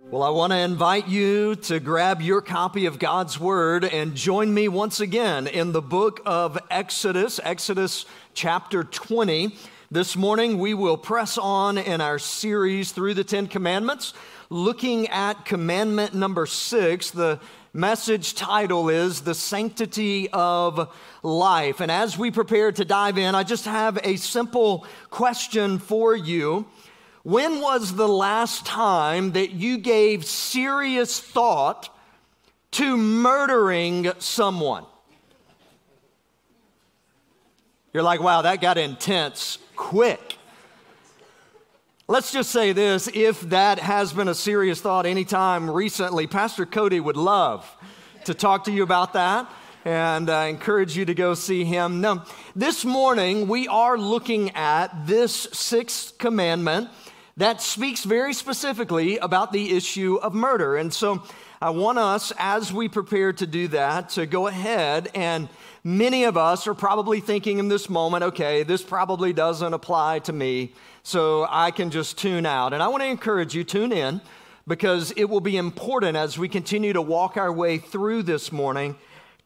Well, I want to invite you to grab your copy of God's Word and join me once again in the book of Exodus, Exodus chapter 20. This morning, we will press on in our series through the Ten Commandments, looking at commandment number six. The message title is The Sanctity of Life. And as we prepare to dive in, I just have a simple question for you. When was the last time that you gave serious thought to murdering someone? You're like, wow, that got intense quick. Let's just say this if that has been a serious thought anytime recently, Pastor Cody would love to talk to you about that and I encourage you to go see him. Now, this morning we are looking at this sixth commandment that speaks very specifically about the issue of murder. And so I want us, as we prepare to do that, to go ahead and many of us are probably thinking in this moment, okay, this probably doesn't apply to me, so I can just tune out. And I want to encourage you, tune in, because it will be important as we continue to walk our way through this morning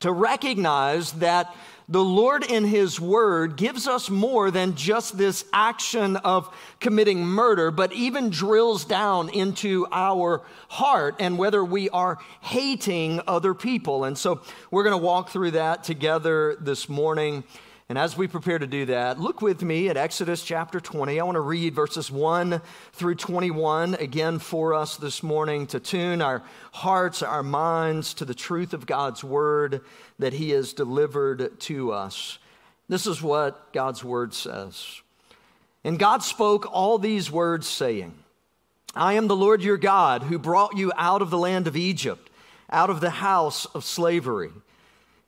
to recognize that the Lord in His Word gives us more than just this action of committing murder, but even drills down into our heart and whether we are hating other people. And so we're going to walk through that together this morning. And as we prepare to do that, look with me at Exodus chapter 20. I want to read verses 1 through 21 again for us this morning to tune our hearts, our minds to the truth of God's word that He has delivered to us. This is what God's word says. And God spoke all these words, saying, I am the Lord your God who brought you out of the land of Egypt, out of the house of slavery.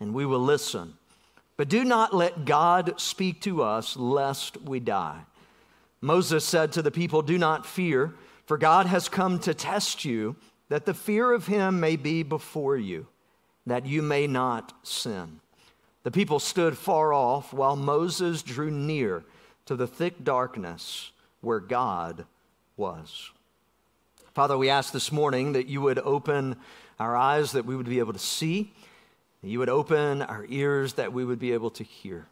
and we will listen. But do not let God speak to us, lest we die. Moses said to the people, Do not fear, for God has come to test you, that the fear of him may be before you, that you may not sin. The people stood far off while Moses drew near to the thick darkness where God was. Father, we ask this morning that you would open our eyes, that we would be able to see that you would open our ears that we would be able to hear.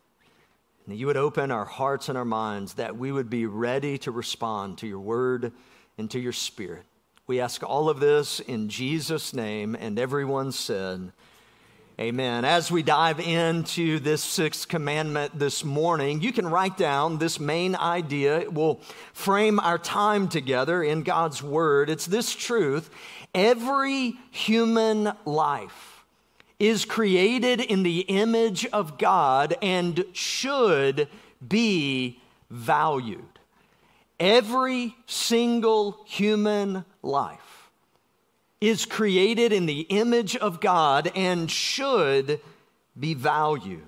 And that you would open our hearts and our minds that we would be ready to respond to your word and to your spirit. We ask all of this in Jesus' name, and everyone said, Amen. As we dive into this sixth commandment this morning, you can write down this main idea. It will frame our time together in God's Word. It's this truth every human life is created in the image of God and should be valued. Every single human life is created in the image of God and should be valued.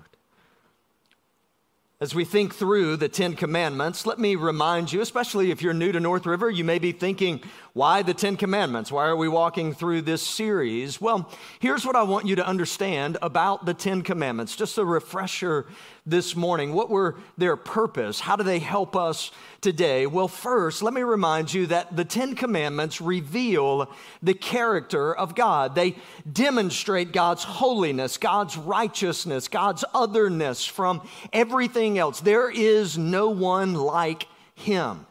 As we think through the Ten Commandments, let me remind you, especially if you're new to North River, you may be thinking, why the Ten Commandments? Why are we walking through this series? Well, here's what I want you to understand about the Ten Commandments, just a refresher this morning. What were their purpose? How do they help us today? Well, first, let me remind you that the Ten Commandments reveal the character of God. They demonstrate God's holiness, God's righteousness, God's otherness from everything else. There is no one like Him.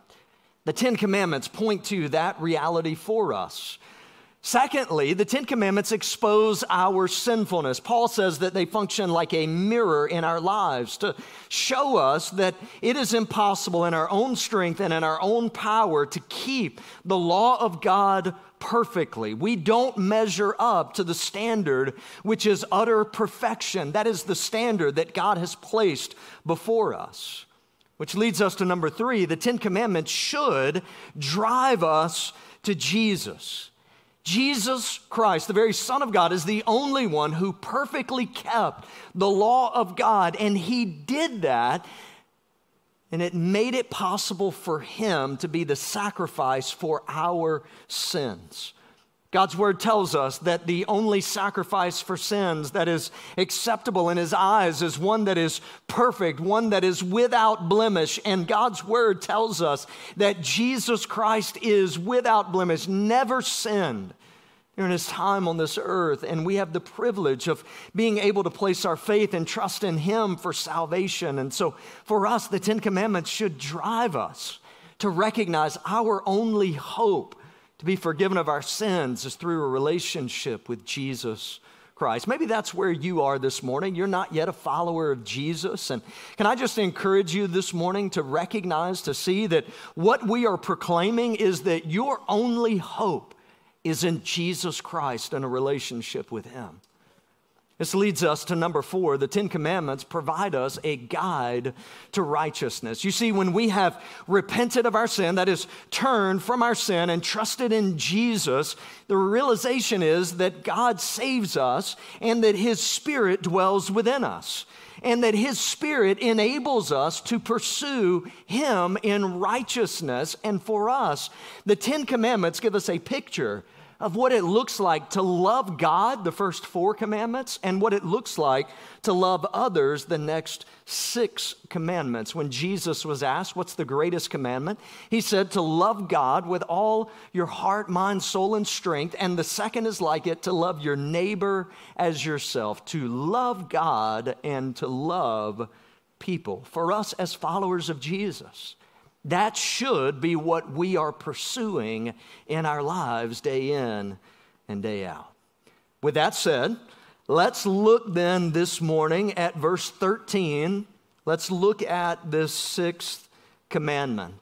The Ten Commandments point to that reality for us. Secondly, the Ten Commandments expose our sinfulness. Paul says that they function like a mirror in our lives to show us that it is impossible in our own strength and in our own power to keep the law of God perfectly. We don't measure up to the standard which is utter perfection. That is the standard that God has placed before us. Which leads us to number three the Ten Commandments should drive us to Jesus. Jesus Christ, the very Son of God, is the only one who perfectly kept the law of God, and he did that, and it made it possible for him to be the sacrifice for our sins. God's word tells us that the only sacrifice for sins that is acceptable in his eyes is one that is perfect, one that is without blemish. And God's word tells us that Jesus Christ is without blemish, never sinned during his time on this earth. And we have the privilege of being able to place our faith and trust in him for salvation. And so for us, the Ten Commandments should drive us to recognize our only hope to be forgiven of our sins is through a relationship with Jesus Christ. Maybe that's where you are this morning. You're not yet a follower of Jesus. And can I just encourage you this morning to recognize, to see that what we are proclaiming is that your only hope is in Jesus Christ and a relationship with Him. This leads us to number four. The Ten Commandments provide us a guide to righteousness. You see, when we have repented of our sin, that is, turned from our sin and trusted in Jesus, the realization is that God saves us and that His Spirit dwells within us. And that His Spirit enables us to pursue Him in righteousness. And for us, the Ten Commandments give us a picture of what it looks like to love God, the first four commandments, and what it looks like to love others, the next six commandments. When Jesus was asked, What's the greatest commandment? He said, To love God with all your heart, mind, soul, and strength. And the second is like it, to love your neighbor as yourself, to love God and to love people. For us as followers of Jesus, that should be what we are pursuing in our lives day in and day out. With that said, let's look then this morning at verse 13. Let's look at this sixth commandment.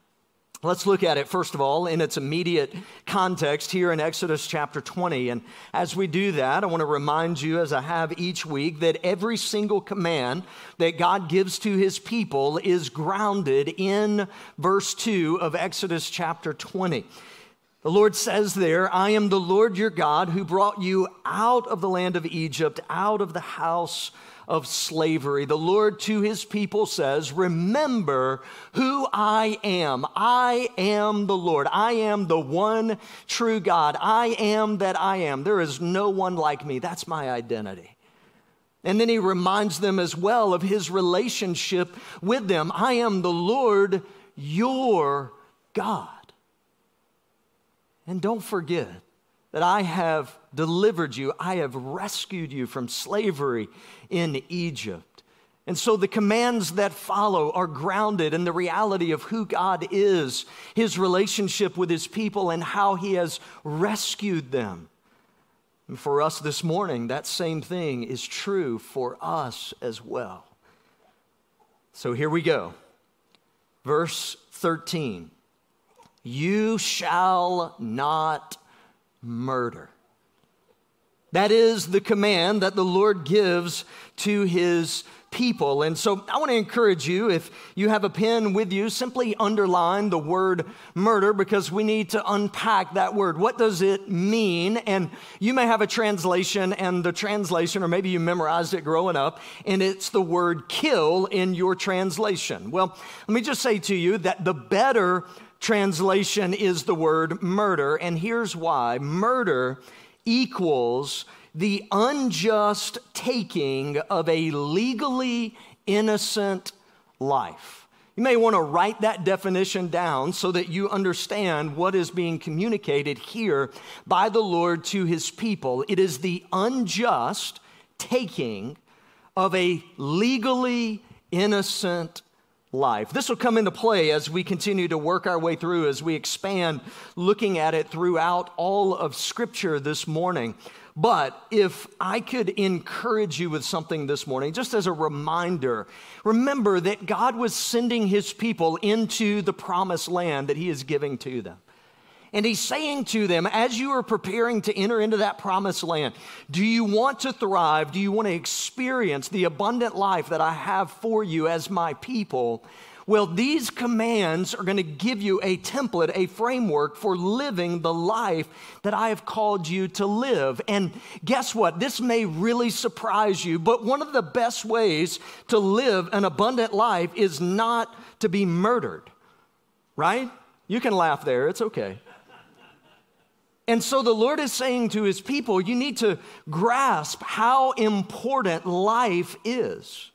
Let's look at it, first of all, in its immediate context here in Exodus chapter 20. And as we do that, I want to remind you, as I have each week, that every single command that God gives to his people is grounded in verse 2 of Exodus chapter 20. The Lord says there, I am the Lord your God who brought you out of the land of Egypt, out of the house of slavery. The Lord to his people says, Remember who I am. I am the Lord. I am the one true God. I am that I am. There is no one like me. That's my identity. And then he reminds them as well of his relationship with them. I am the Lord your God. And don't forget that I have delivered you, I have rescued you from slavery in Egypt. And so the commands that follow are grounded in the reality of who God is, his relationship with his people, and how he has rescued them. And for us this morning, that same thing is true for us as well. So here we go. Verse 13 You shall not murder. That is the command that the Lord gives to his people. And so I want to encourage you, if you have a pen with you, simply underline the word murder because we need to unpack that word. What does it mean? And you may have a translation, and the translation, or maybe you memorized it growing up, and it's the word kill in your translation. Well, let me just say to you that the better translation is the word murder, and here's why murder equals the unjust taking of a legally innocent life. You may want to write that definition down so that you understand what is being communicated here by the Lord to his people. It is the unjust taking of a legally innocent life. This will come into play as we continue to work our way through, as we expand looking at it throughout all of Scripture this morning. But if I could encourage you with something this morning, just as a reminder, remember that God was sending his people into the promised land that he is giving to them. And he's saying to them, as you are preparing to enter into that promised land, do you want to thrive? Do you want to experience the abundant life that I have for you as my people? Well, these commands are going to give you a template, a framework for living the life that I have called you to live. And guess what? This may really surprise you, but one of the best ways to live an abundant life is not to be murdered, right? You can laugh there, it's okay. And so the Lord is saying to his people, you need to grasp how important life is.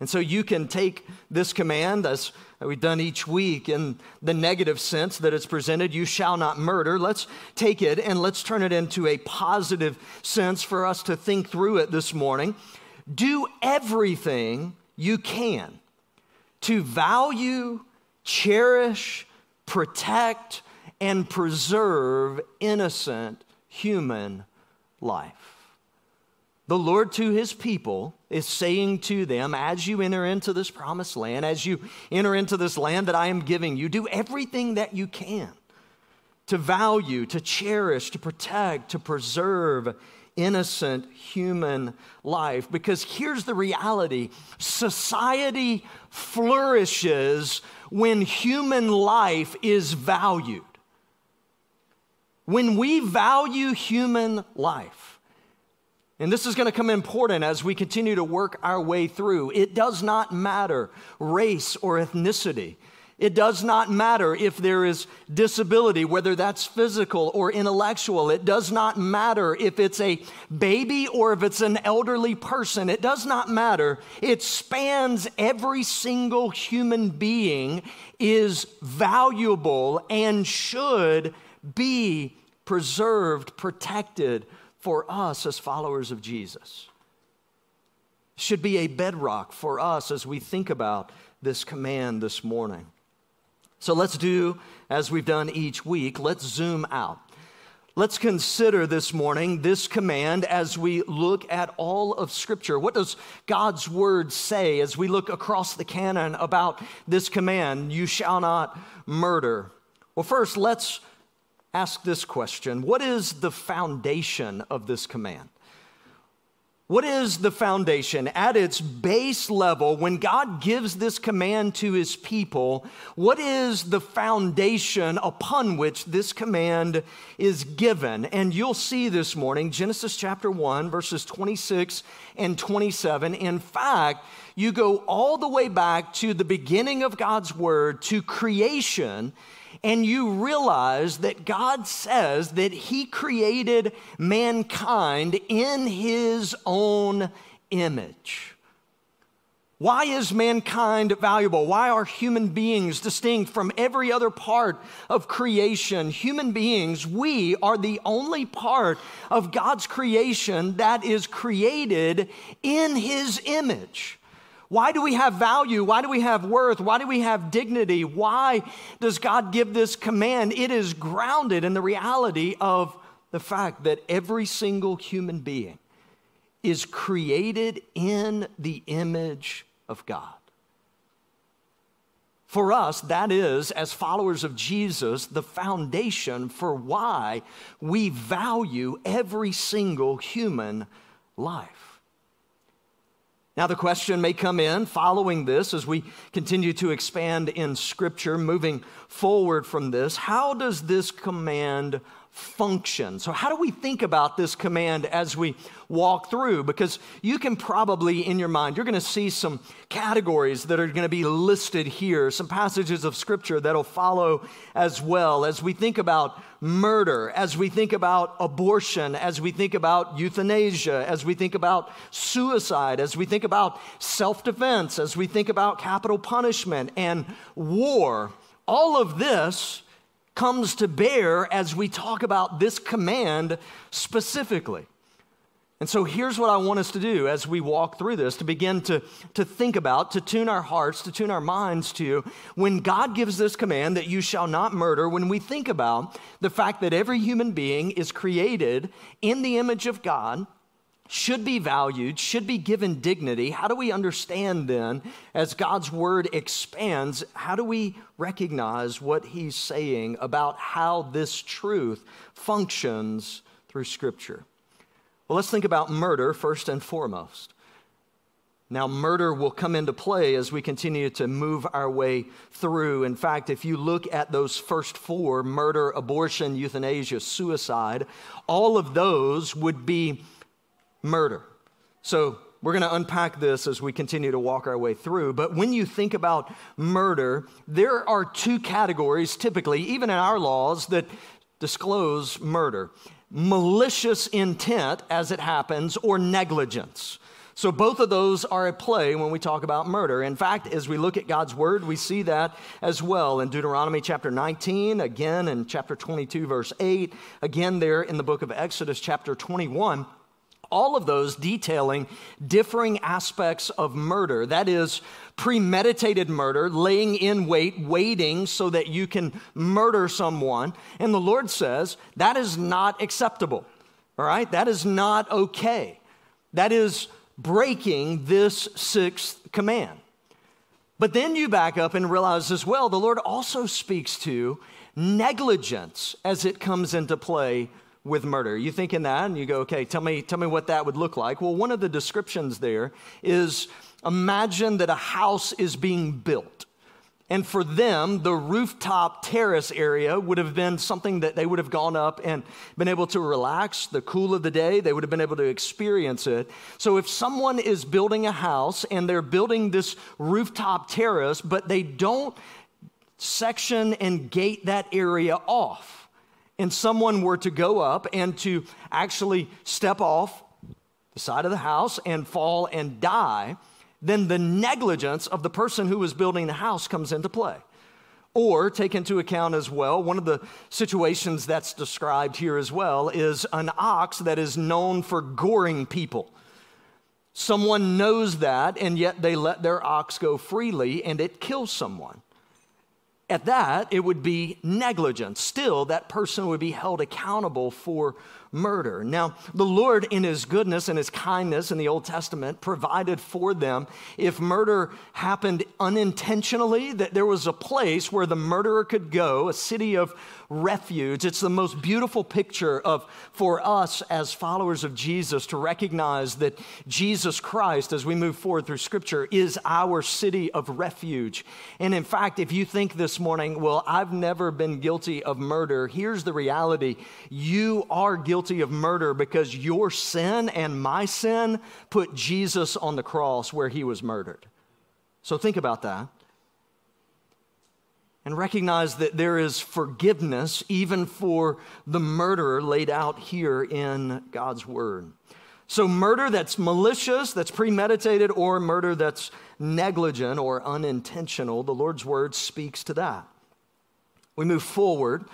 And so you can take this command, as we've done each week, in the negative sense that it's presented you shall not murder. Let's take it and let's turn it into a positive sense for us to think through it this morning. Do everything you can to value, cherish, protect, and preserve innocent human life. The Lord to his people is saying to them, as you enter into this promised land, as you enter into this land that I am giving you, do everything that you can to value, to cherish, to protect, to preserve innocent human life. Because here's the reality society flourishes when human life is valued. When we value human life, and this is going to come important as we continue to work our way through. It does not matter race or ethnicity. It does not matter if there is disability, whether that's physical or intellectual. It does not matter if it's a baby or if it's an elderly person. It does not matter. It spans every single human being is valuable and should be preserved, protected, for us as followers of Jesus. Should be a bedrock for us as we think about this command this morning. So let's do as we've done each week. Let's zoom out. Let's consider this morning this command as we look at all of Scripture. What does God's Word say as we look across the canon about this command? You shall not murder. Well, first, let's ask this question What is the foundation of this command? What is the foundation? At its base level, when God gives this command to his people, what is the foundation upon which this command is given? And you'll see this morning, Genesis chapter 1, verses 26 and 27. In fact, you go all the way back to the beginning of God's word, to creation, and you realize that God says that He created mankind in His own image. Why is mankind valuable? Why are human beings distinct from every other part of creation? Human beings, we are the only part of God's creation that is created in His image. Why do we have value? Why do we have worth? Why do we have dignity? Why does God give this command? It is grounded in the reality of the fact that every single human being is created in the image of God. For us, that is, as followers of Jesus, the foundation for why we value every single human life. Now, the question may come in following this as we continue to expand in Scripture, moving forward from this. How does this command function. So, how do we think about this command as we walk through? Because you can probably, in your mind, you're going to see some categories that are going to be listed here, some passages of scripture that'll follow as well. As we think about murder, as we think about abortion, as we think about euthanasia, as we think about suicide, as we think about self defense, as we think about capital punishment and war, all of this comes to bear as we talk about this command specifically. And so here's what I want us to do as we walk through this to begin to, to think about, to tune our hearts, to tune our minds to. When God gives this command that you shall not murder, when we think about the fact that every human being is created in the image of God, should be valued, should be given dignity. How do we understand then, as God's word expands, how do we recognize what he's saying about how this truth functions through Scripture? Well, let's think about murder first and foremost. Now, murder will come into play as we continue to move our way through. In fact, if you look at those first four murder, abortion, euthanasia, suicide all of those would be murder. So we're going to unpack this as we continue to walk our way through. But when you think about murder, there are two categories typically, even in our laws, that disclose murder malicious intent as it happens, or negligence. So, both of those are at play when we talk about murder. In fact, as we look at God's word, we see that as well in Deuteronomy chapter 19, again in chapter 22, verse 8, again there in the book of Exodus, chapter 21 all of those detailing differing aspects of murder. That is, premeditated murder, laying in wait, waiting so that you can murder someone. And the Lord says that is not acceptable, all right? That is not okay. That is breaking this sixth command. But then you back up and realize as well, the Lord also speaks to negligence as it comes into play with murder. You think in that and you go, okay, tell me, tell me what that would look like. Well, one of the descriptions there is imagine that a house is being built. And for them, the rooftop terrace area would have been something that they would have gone up and been able to relax the cool of the day. They would have been able to experience it. So, if someone is building a house and they're building this rooftop terrace, but they don't section and gate that area off, and someone were to go up and to actually step off the side of the house and fall and die, then the negligence of the person who was building the house comes into play. Or take into account as well, one of the situations that's described here as well is an ox that is known for goring people. Someone knows that, and yet they let their ox go freely and it kills someone. At that, it would be negligence. Still, that person would be held accountable for murder. Now, the Lord, in His goodness and His kindness in the Old Testament, provided for them if murder happened unintentionally, that there was a place where the murderer could go, a city of refuge. It's the most beautiful picture of for us as followers of Jesus to recognize that Jesus Christ, as we move forward through Scripture, is our city of refuge. And in fact, if you think this morning, well, I've never been guilty of murder, here's the reality you are guilty of murder because your sin and my sin put Jesus on the cross where he was murdered. So think about that and recognize that there is forgiveness even for the murderer laid out here in God's word. So, murder that's malicious, that's premeditated, or murder that's negligent or unintentional, the Lord's word speaks to that. We move forward,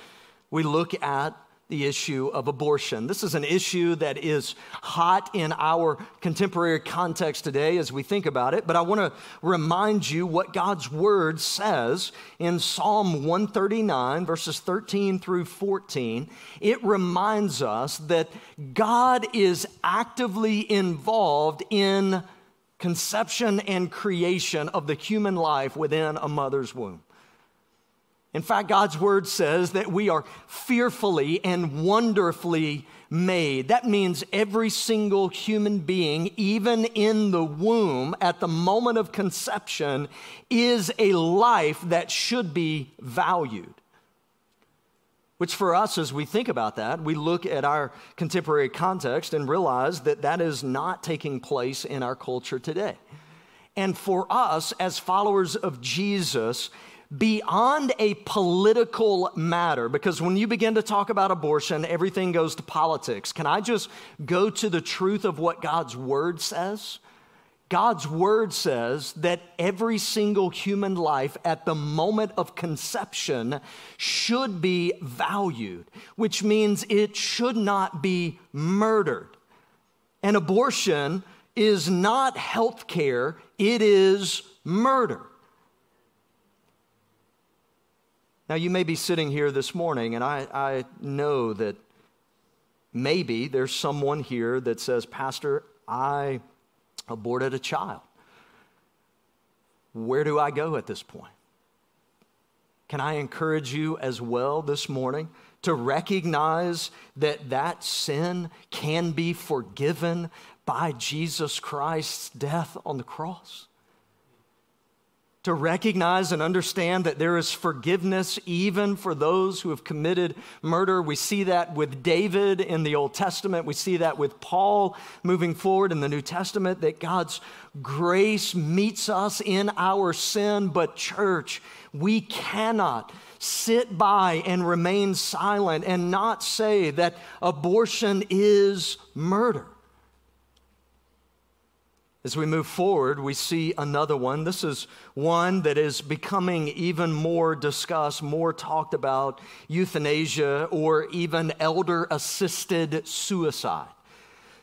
we look at the issue of abortion. This is an issue that is hot in our contemporary context today as we think about it, but I want to remind you what God's word says in Psalm 139, verses 13 through 14. It reminds us that God is actively involved in conception and creation of the human life within a mother's womb. In fact, God's word says that we are fearfully and wonderfully made. That means every single human being, even in the womb at the moment of conception, is a life that should be valued. Which, for us, as we think about that, we look at our contemporary context and realize that that is not taking place in our culture today. And for us, as followers of Jesus, beyond a political matter, because when you begin to talk about abortion, everything goes to politics. Can I just go to the truth of what God's word says? God's word says that every single human life at the moment of conception should be valued, which means it should not be murdered. An abortion is not health care, it is murder. Now, you may be sitting here this morning, and I, I know that maybe there's someone here that says, Pastor, I aborted a child. Where do I go at this point? Can I encourage you as well this morning to recognize that that sin can be forgiven by Jesus Christ's death on the cross? To recognize and understand that there is forgiveness even for those who have committed murder. We see that with David in the Old Testament. We see that with Paul moving forward in the New Testament, that God's grace meets us in our sin. But, church, we cannot sit by and remain silent and not say that abortion is murder. As we move forward, we see another one. This is one that is becoming even more discussed, more talked about euthanasia or even elder assisted suicide.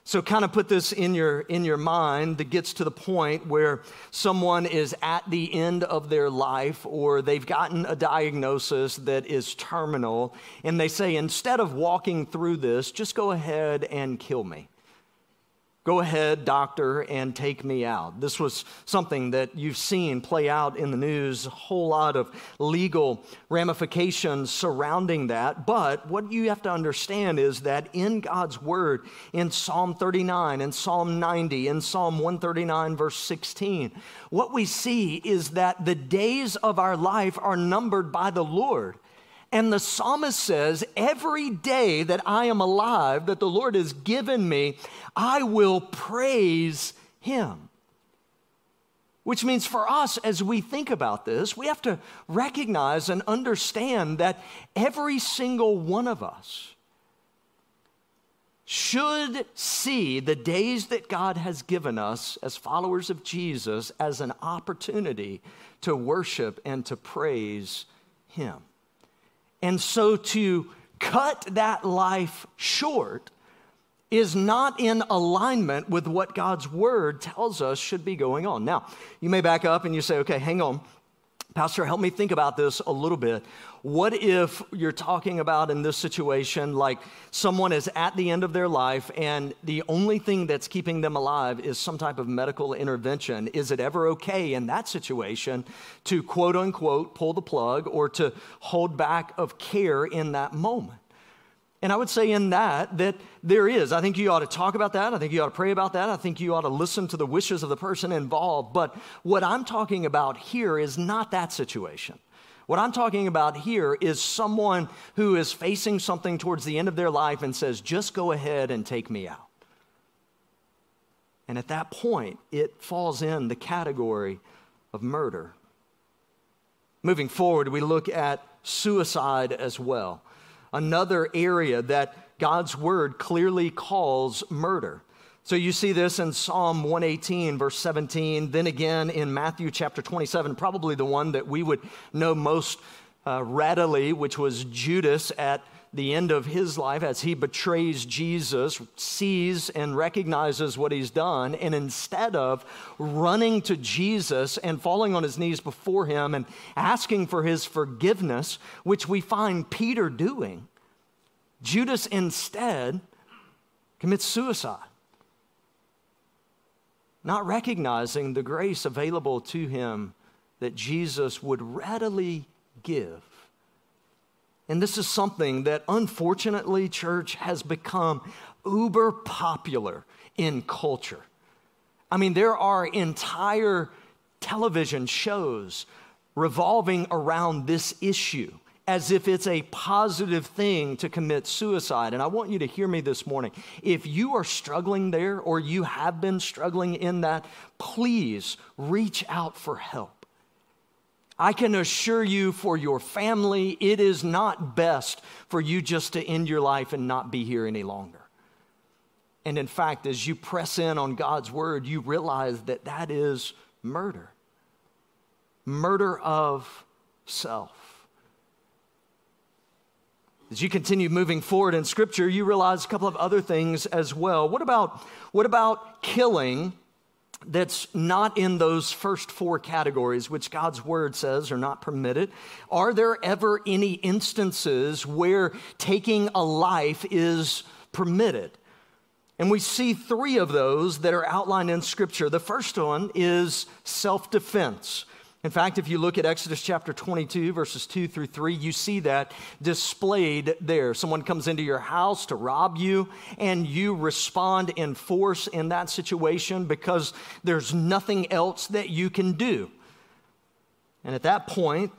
So, kind of put this in your, in your mind that gets to the point where someone is at the end of their life or they've gotten a diagnosis that is terminal, and they say, instead of walking through this, just go ahead and kill me. Go ahead, doctor, and take me out. This was something that you've seen play out in the news, a whole lot of legal ramifications surrounding that. But what you have to understand is that in God's word, in Psalm 39, in Psalm 90, in Psalm 139, verse 16, what we see is that the days of our life are numbered by the Lord. And the psalmist says, Every day that I am alive, that the Lord has given me, I will praise him. Which means for us, as we think about this, we have to recognize and understand that every single one of us should see the days that God has given us as followers of Jesus as an opportunity to worship and to praise Him. And so to cut that life short is not in alignment with what God's word tells us should be going on. Now, you may back up and you say, okay, hang on. Pastor, help me think about this a little bit. What if you're talking about in this situation, like someone is at the end of their life and the only thing that's keeping them alive is some type of medical intervention? Is it ever okay in that situation to quote unquote pull the plug or to hold back of care in that moment? And I would say in that, that there is. I think you ought to talk about that. I think you ought to pray about that. I think you ought to listen to the wishes of the person involved. But what I'm talking about here is not that situation. What I'm talking about here is someone who is facing something towards the end of their life and says, just go ahead and take me out. And at that point, it falls in the category of murder. Moving forward, we look at suicide as well another area that God's word clearly calls murder. So you see this in Psalm 118, verse 17, then again in Matthew chapter 27, probably the one that we would know most uh, readily, which was Judas at the end of his life as he betrays Jesus, sees and recognizes what he's done, and instead of running to Jesus and falling on his knees before him and asking for his forgiveness, which we find Peter doing, Judas instead commits suicide, not recognizing the grace available to him that Jesus would readily give And this is something that unfortunately, church, has become uber popular in culture. I mean, there are entire television shows revolving around this issue as if it's a positive thing to commit suicide. And I want you to hear me this morning. If you are struggling there or you have been struggling in that, please reach out for help. I can assure you for your family, it is not best for you just to end your life and not be here any longer. And in fact, as you press in on God's word, you realize that that is murder murder of self. As you continue moving forward in Scripture, you realize a couple of other things as well. What about, what about killing that's not in those first four categories, which God's Word says are not permitted? Are there ever any instances where taking a life is permitted? And we see three of those that are outlined in Scripture. The first one is self defense. In fact, if you look at Exodus chapter 22, verses 2 through 3, you see that displayed there. Someone comes into your house to rob you, and you respond in force in that situation because there's nothing else that you can do. And at that point,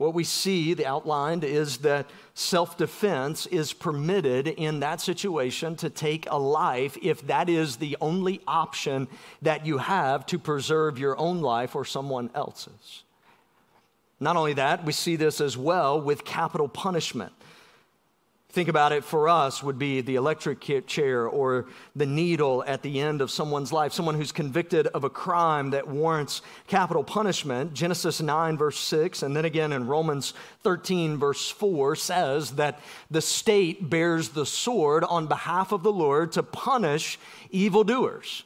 what we see, the outlined, is that self defense is permitted in that situation to take a life if that is the only option that you have to preserve your own life or someone else's. Not only that, we see this as well with capital punishment think about it for us would be the electric chair or the needle at the end of someone's life someone who's convicted of a crime that warrants capital punishment. Genesis 9 verse 6 and then again in romans 13 verse 4 says that the state bears the sword on behalf of the lord to punish evildoers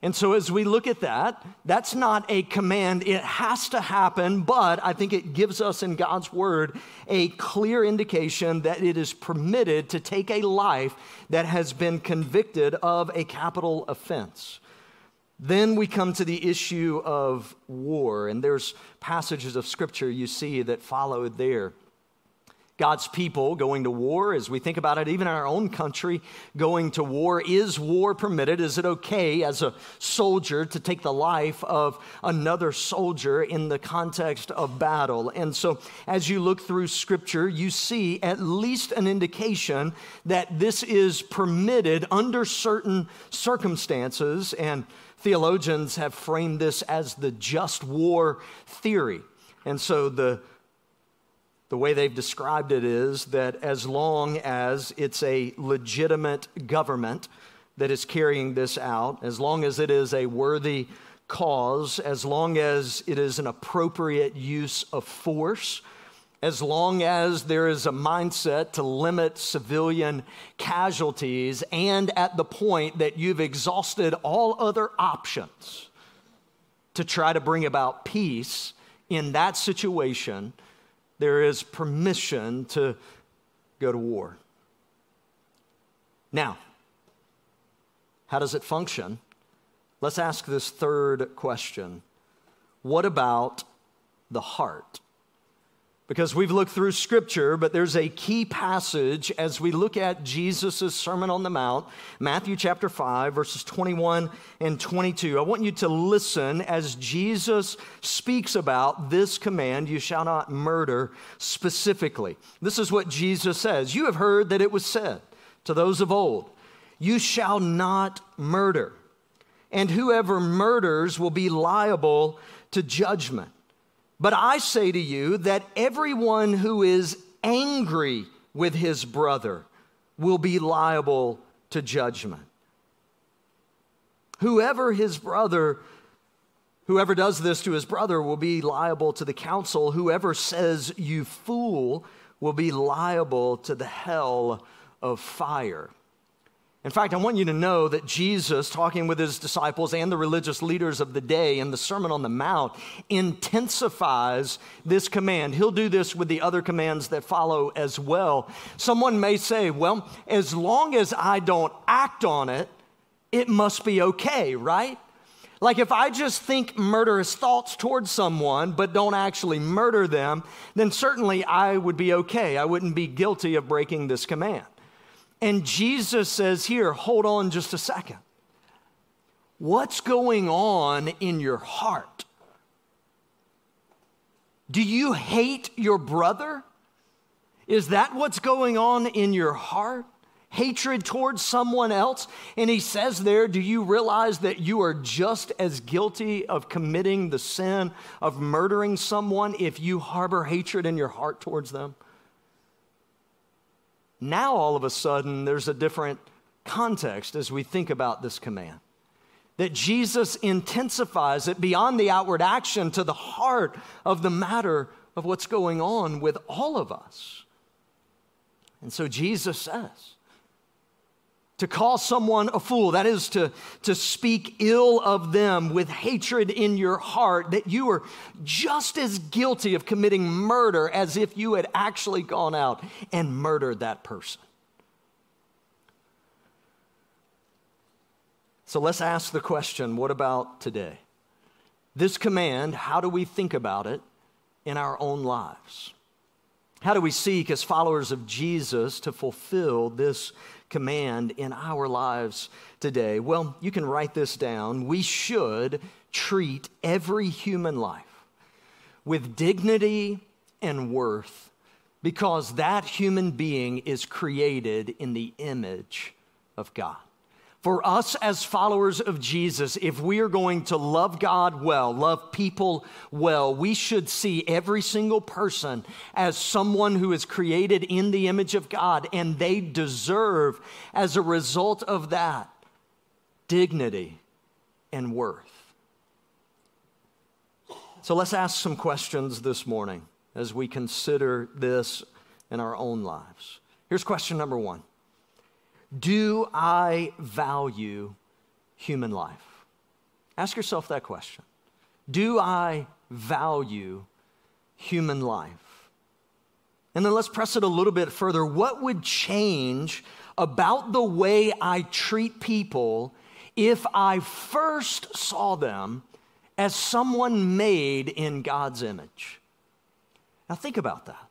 and so, as we look at that, that's not a command. It has to happen, but I think it gives us in God's word a clear indication that it is permitted to take a life that has been convicted of a capital offense. Then we come to the issue of war, and there's passages of scripture you see that follow there. God's people going to war, as we think about it, even in our own country, going to war. Is war permitted? Is it okay as a soldier to take the life of another soldier in the context of battle? And so, as you look through scripture, you see at least an indication that this is permitted under certain circumstances. And theologians have framed this as the just war theory. And so, the the way they've described it is that as long as it's a legitimate government that is carrying this out, as long as it is a worthy cause, as long as it is an appropriate use of force, as long as there is a mindset to limit civilian casualties, and at the point that you've exhausted all other options to try to bring about peace in that situation there is permission to go to war. Now, how does it function? Let's ask this third question What about the heart? Because we've looked through scripture, but there's a key passage as we look at Jesus' Sermon on the Mount, Matthew chapter 5, verses 21 and 22. I want you to listen as Jesus speaks about this command you shall not murder specifically. This is what Jesus says You have heard that it was said to those of old, You shall not murder, and whoever murders will be liable to judgment. But I say to you that everyone who is angry with his brother will be liable to judgment. Whoever his brother, whoever does this to his brother will be liable to the council. Whoever says, you fool, will be liable to the hell of fire. In fact, I want you to know that Jesus, talking with his disciples and the religious leaders of the day in the Sermon on the Mount, intensifies this command. He'll do this with the other commands that follow as well. Someone may say, well, as long as I don't act on it, it must be okay, right? Like if I just think murderous thoughts towards someone but don't actually murder them, then certainly I would be okay. I wouldn't be guilty of breaking this command. And Jesus says here, hold on just a second. What's going on in your heart? Do you hate your brother? Is that what's going on in your heart? Hatred towards someone else? And he says there, Do you realize that you are just as guilty of committing the sin of murdering someone if you harbor hatred in your heart towards them? Now, all of a sudden, there's a different context as we think about this command. That Jesus intensifies it beyond the outward action to the heart of the matter of what's going on with all of us. And so Jesus says, to call someone a fool, that is to, to speak ill of them with hatred in your heart, that you are just as guilty of committing murder as if you had actually gone out and murdered that person. So let's ask the question what about today? This command, how do we think about it in our own lives? How do we seek, as followers of Jesus, to fulfill this command in our lives today? Well, you can write this down. We should treat every human life with dignity and worth because that human being is created in the image of God. For us as followers of Jesus, if we are going to love God well, love people well, we should see every single person as someone who is created in the image of God, and they deserve, as a result of that, dignity and worth. So let's ask some questions this morning as we consider this in our own lives. Here's question number one do I value human life? Ask yourself that question. Do I value human life? And then let's press it a little bit further. What would change about the way I treat people if I first saw them as someone made in God's image? Now, think about that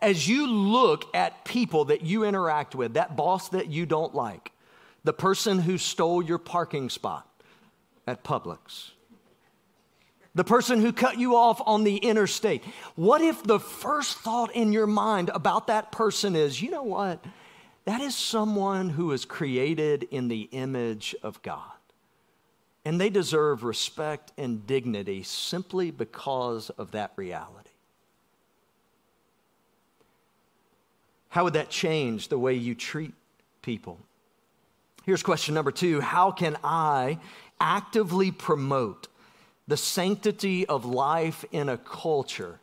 as you look at people that you interact with, that boss that you don't like, the person who stole your parking spot at Publix, the person who cut you off on the interstate, what if the first thought in your mind about that person is, you know what? That is someone who is created in the image of God. And they deserve respect and dignity simply because of that reality. How would that change the way you treat people? Here's question number two How can I actively promote the sanctity of life in a culture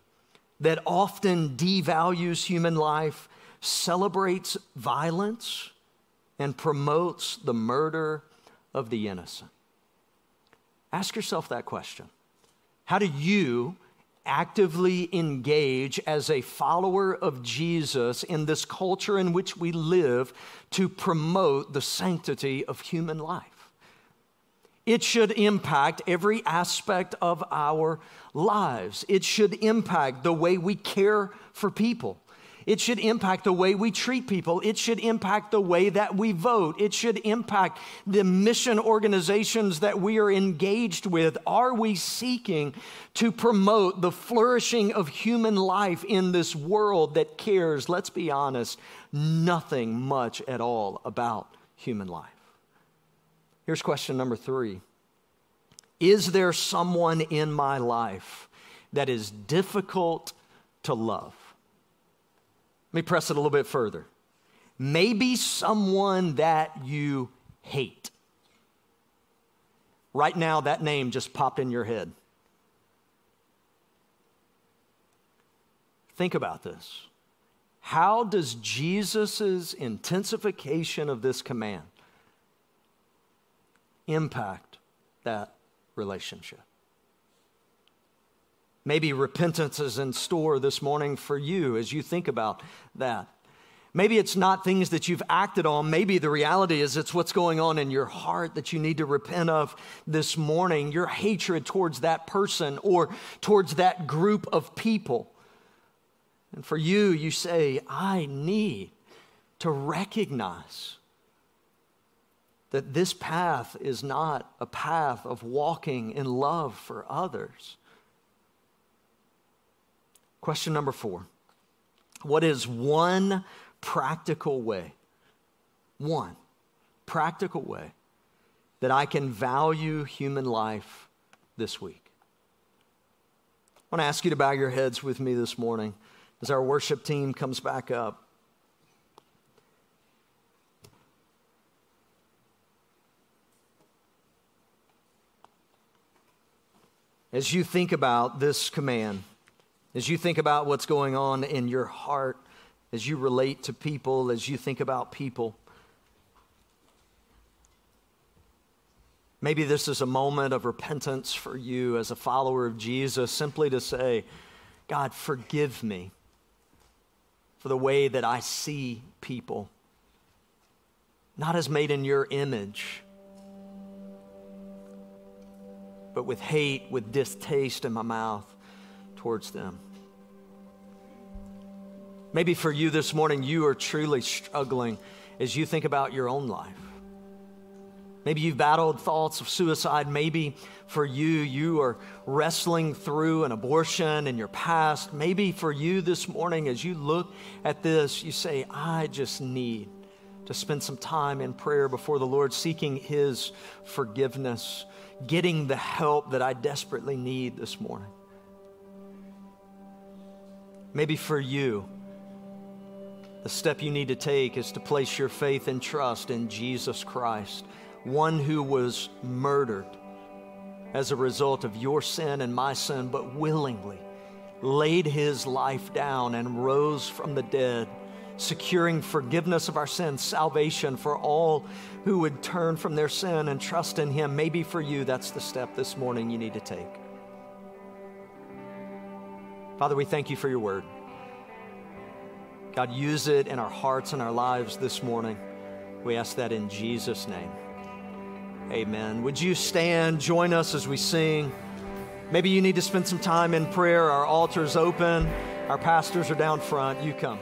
that often devalues human life, celebrates violence, and promotes the murder of the innocent? Ask yourself that question. How do you actively engage as a follower of Jesus in this culture in which we live to promote the sanctity of human life. It should impact every aspect of our lives. It should impact the way we care for people. It should impact the way we treat people. It should impact the way that we vote. It should impact the mission organizations that we are engaged with. Are we seeking to promote the flourishing of human life in this world that cares, let's be honest, nothing much at all about human life? Here's question number three Is there someone in my life that is difficult to love? Let me press it a little bit further. Maybe someone that you hate. Right now, that name just popped in your head. Think about this. How does Jesus' intensification of this command impact that relationship? Maybe repentance is in store this morning for you as you think about that. Maybe it's not things that you've acted on. Maybe the reality is it's what's going on in your heart that you need to repent of this morning. Your hatred towards that person or towards that group of people. And for you, you say, I need to recognize that this path is not a path of walking in love for others. Question number four What is one practical way, one practical way that I can value human life this week. I want to ask you to bow your heads with me this morning as our worship team comes back up. As you think about this command, as you think about what's going on in your heart, as you relate to people, as you think about people. Maybe this is a moment of repentance for you as a follower of Jesus, simply to say, God, forgive me for the way that I see people, not as made in your image, but with hate, with distaste in my mouth towards them. Maybe for you this morning, you are truly struggling as you think about your own life. Maybe you've battled thoughts of suicide. Maybe for you, you are wrestling through an abortion in your past. Maybe for you this morning, as you look at this, you say, I just need to spend some time in prayer before the Lord, seeking His forgiveness, getting the help that I desperately need this morning. Maybe for you, the step you need to take is to place your faith and trust in Jesus Christ, one who was murdered as a result of your sin and my sin, but willingly laid his life down and rose from the dead, securing forgiveness of our sins, salvation for all who would turn from their sin and trust in him. Maybe for you, that's the step this morning you need to take. Father, we thank you for your word. God, use it in our hearts and our lives this morning. We ask that in Jesus' name. Amen. Would you stand, join us as we sing? Maybe you need to spend some time in prayer. Our altar's open, our pastors are down front. You come.